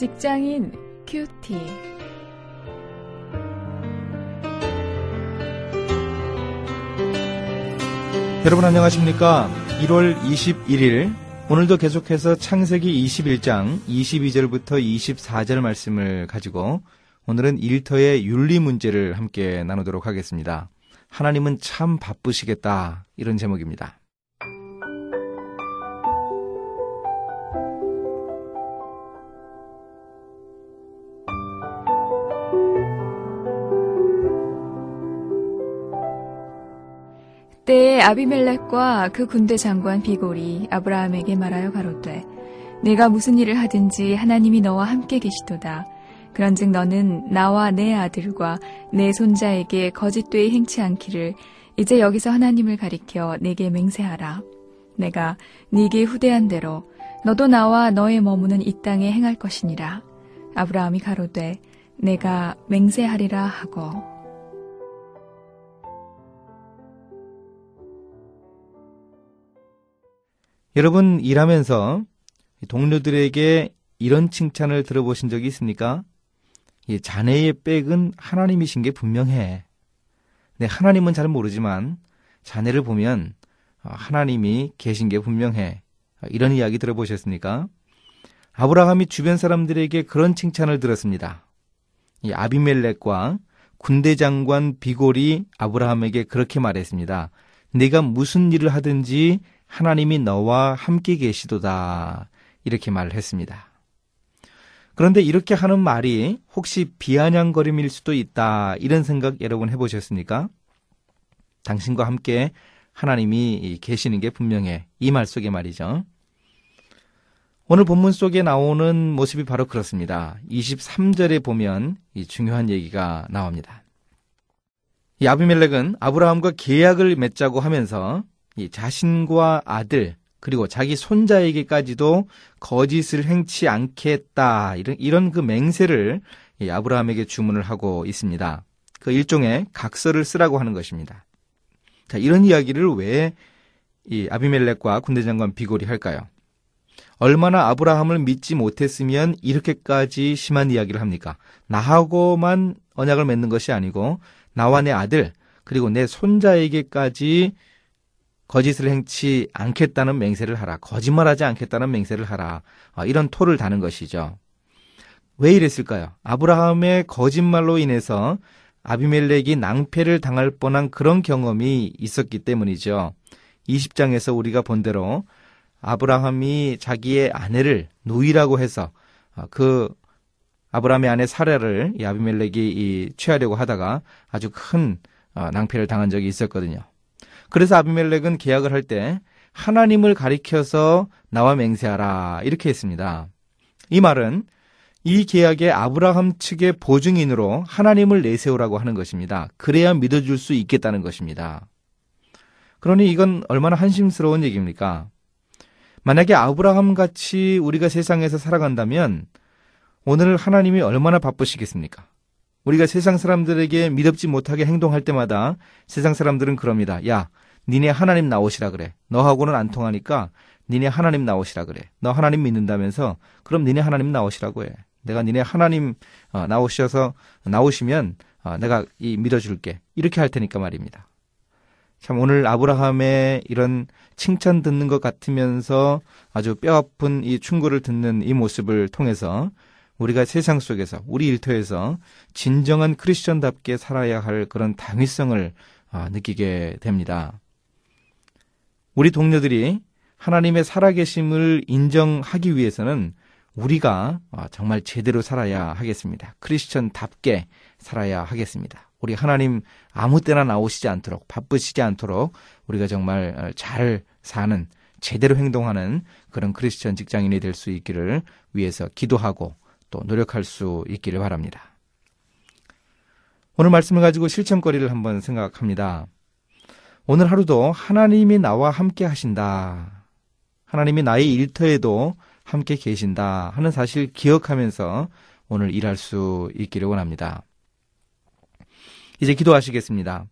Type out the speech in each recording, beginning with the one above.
직장인 큐티. 여러분 안녕하십니까? 1월 21일 오늘도 계속해서 창세기 21장 22절부터 24절 말씀을 가지고 오늘은 일터의 윤리 문제를 함께 나누도록 하겠습니다. 하나님은 참 바쁘시겠다 이런 제목입니다. 때에 아비멜렉과 그 군대 장관 비골이 아브라함에게 말하여 가로되 내가 무슨 일을 하든지 하나님이 너와 함께 계시도다. 그런즉 너는 나와 내 아들과 내 손자에게 거짓되이 행치 않기를 이제 여기서 하나님을 가리켜 내게 맹세하라. 내가 네게 후대한 대로 너도 나와 너의 머무는 이 땅에 행할 것이니라. 아브라함이 가로되 내가 맹세하리라 하고 여러분 일하면서 동료들에게 이런 칭찬을 들어보신 적이 있습니까? 이 자네의 백은 하나님이신 게 분명해. 네, 하나님은 잘 모르지만 자네를 보면 하나님이 계신 게 분명해. 이런 이야기 들어보셨습니까? 아브라함이 주변 사람들에게 그런 칭찬을 들었습니다. 이 아비멜렉과 군대 장관 비골이 아브라함에게 그렇게 말했습니다. 네가 무슨 일을 하든지 하나님이 너와 함께 계시도다. 이렇게 말을 했습니다. 그런데 이렇게 하는 말이 혹시 비아냥거림일 수도 있다. 이런 생각 여러분 해보셨습니까? 당신과 함께 하나님이 계시는 게 분명해. 이 말 속에 말이죠. 오늘 본문 속에 나오는 모습이 바로 그렇습니다. 23절에 보면 이 중요한 얘기가 나옵니다. 이 아비멜렉은 아브라함과 계약을 맺자고 하면서 이 자신과 아들 그리고 자기 손자에게까지도 거짓을 행치 않겠다 이런 이런 그 맹세를 이 아브라함에게 주문을 하고 있습니다. 그 일종의 각서를 쓰라고 하는 것입니다. 자 이런 이야기를 왜 이 아비멜렉과 군대 장관 비골이 할까요? 얼마나 아브라함을 믿지 못했으면 이렇게까지 심한 이야기를 합니까? 나하고만 언약을 맺는 것이 아니고 나와 내 아들 그리고 내 손자에게까지 거짓을 행치 않겠다는 맹세를 하라. 거짓말하지 않겠다는 맹세를 하라. 어, 이런 토를 다는 것이죠. 왜 이랬을까요? 아브라함의 거짓말로 인해서 아비멜렉이 낭패를 당할 뻔한 그런 경험이 있었기 때문이죠. 20장에서 우리가 본 대로 아브라함이 자기의 아내를 누이라고 해서 어, 그 아브라함의 아내 사라를 이 아비멜렉이 취하려고 하다가 아주 큰 어, 낭패를 당한 적이 있었거든요. 그래서 아비멜렉은 계약을 할 때 하나님을 가리켜서 나와 맹세하라 이렇게 했습니다. 이 말은 이 계약의 아브라함 측의 보증인으로 하나님을 내세우라고 하는 것입니다. 그래야 믿어줄 수 있겠다는 것입니다. 그러니 이건 얼마나 한심스러운 얘기입니까? 만약에 아브라함 같이 우리가 세상에서 살아간다면 오늘 하나님이 얼마나 바쁘시겠습니까? 우리가 세상 사람들에게 믿업지 못하게 행동할 때마다 세상 사람들은 그럽니다. 야, 니네 하나님 나오시라 그래. 너하고는 안 통하니까 니네 하나님 나오시라 그래. 너 하나님 믿는다면서 그럼 니네 하나님 나오시라고 해. 내가 니네 하나님 어, 나오셔서 나오시면 어, 내가 이 믿어줄게. 이렇게 할 테니까 말입니다. 참 오늘 아브라함의 이런 칭찬 듣는 것 같으면서 아주 뼈아픈 이 충고를 듣는 이 모습을 통해서 우리가 세상 속에서 우리 일터에서 진정한 크리스천답게 살아야 할 그런 당위성을 아, 느끼게 됩니다. 우리 동료들이 하나님의 살아계심을 인정하기 위해서는 우리가 아, 정말 제대로 살아야 하겠습니다. 크리스천답게 살아야 하겠습니다. 우리 하나님 아무 때나 나오시지 않도록 바쁘시지 않도록 우리가 정말 어, 잘 사는 제대로 행동하는 그런 크리스천 직장인이 될 수 있기를 위해서 기도하고 또 노력할 수 있기를 바랍니다. 오늘 말씀을 가지고 실천거리를 한번 생각합니다. 오늘 하루도 하나님이 나와 함께 하신다. 하나님이 나의 일터에도 함께 계신다 하는 사실 기억하면서 오늘 일할 수 있기를 원합니다. 이제 기도하시겠습니다.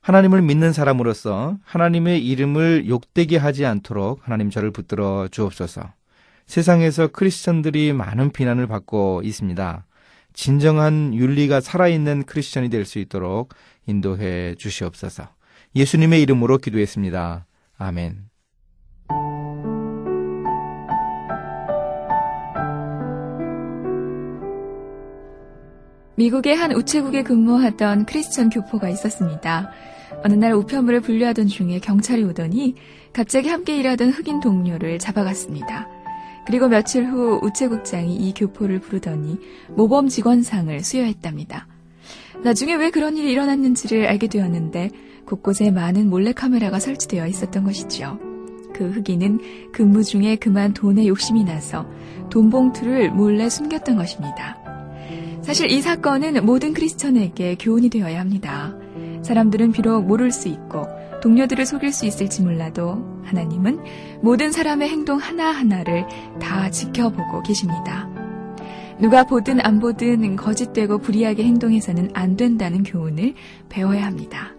하나님을 믿는 사람으로서 하나님의 이름을 욕되게 하지 않도록 하나님 저를 붙들어 주옵소서. 세상에서 크리스천들이 많은 비난을 받고 있습니다. 진정한 윤리가 살아있는 크리스천이 될 수 있도록 인도해 주시옵소서. 예수님의 이름으로 기도했습니다. 아멘. 미국의 한 우체국에 근무하던 크리스천 교포가 있었습니다. 어느 날 우편물을 분류하던 중에 경찰이 오더니 갑자기 함께 일하던 흑인 동료를 잡아갔습니다. 그리고 며칠 후 우체국장이 이 교포를 부르더니 모범 직원상을 수여했답니다. 나중에 왜 그런 일이 일어났는지를 알게 되었는데 곳곳에 많은 몰래카메라가 설치되어 있었던 것이죠. 그 흑인은 근무 중에 그만 돈에 욕심이 나서 돈 봉투를 몰래 숨겼던 것입니다. 사실 이 사건은 모든 크리스천에게 교훈이 되어야 합니다. 사람들은 비록 모를 수 있고 동료들을 속일 수 있을지 몰라도 하나님은 모든 사람의 행동 하나하나를 다 지켜보고 계십니다. 누가 보든 안 보든 거짓되고 불이하게 행동해서는 안 된다는 교훈을 배워야 합니다.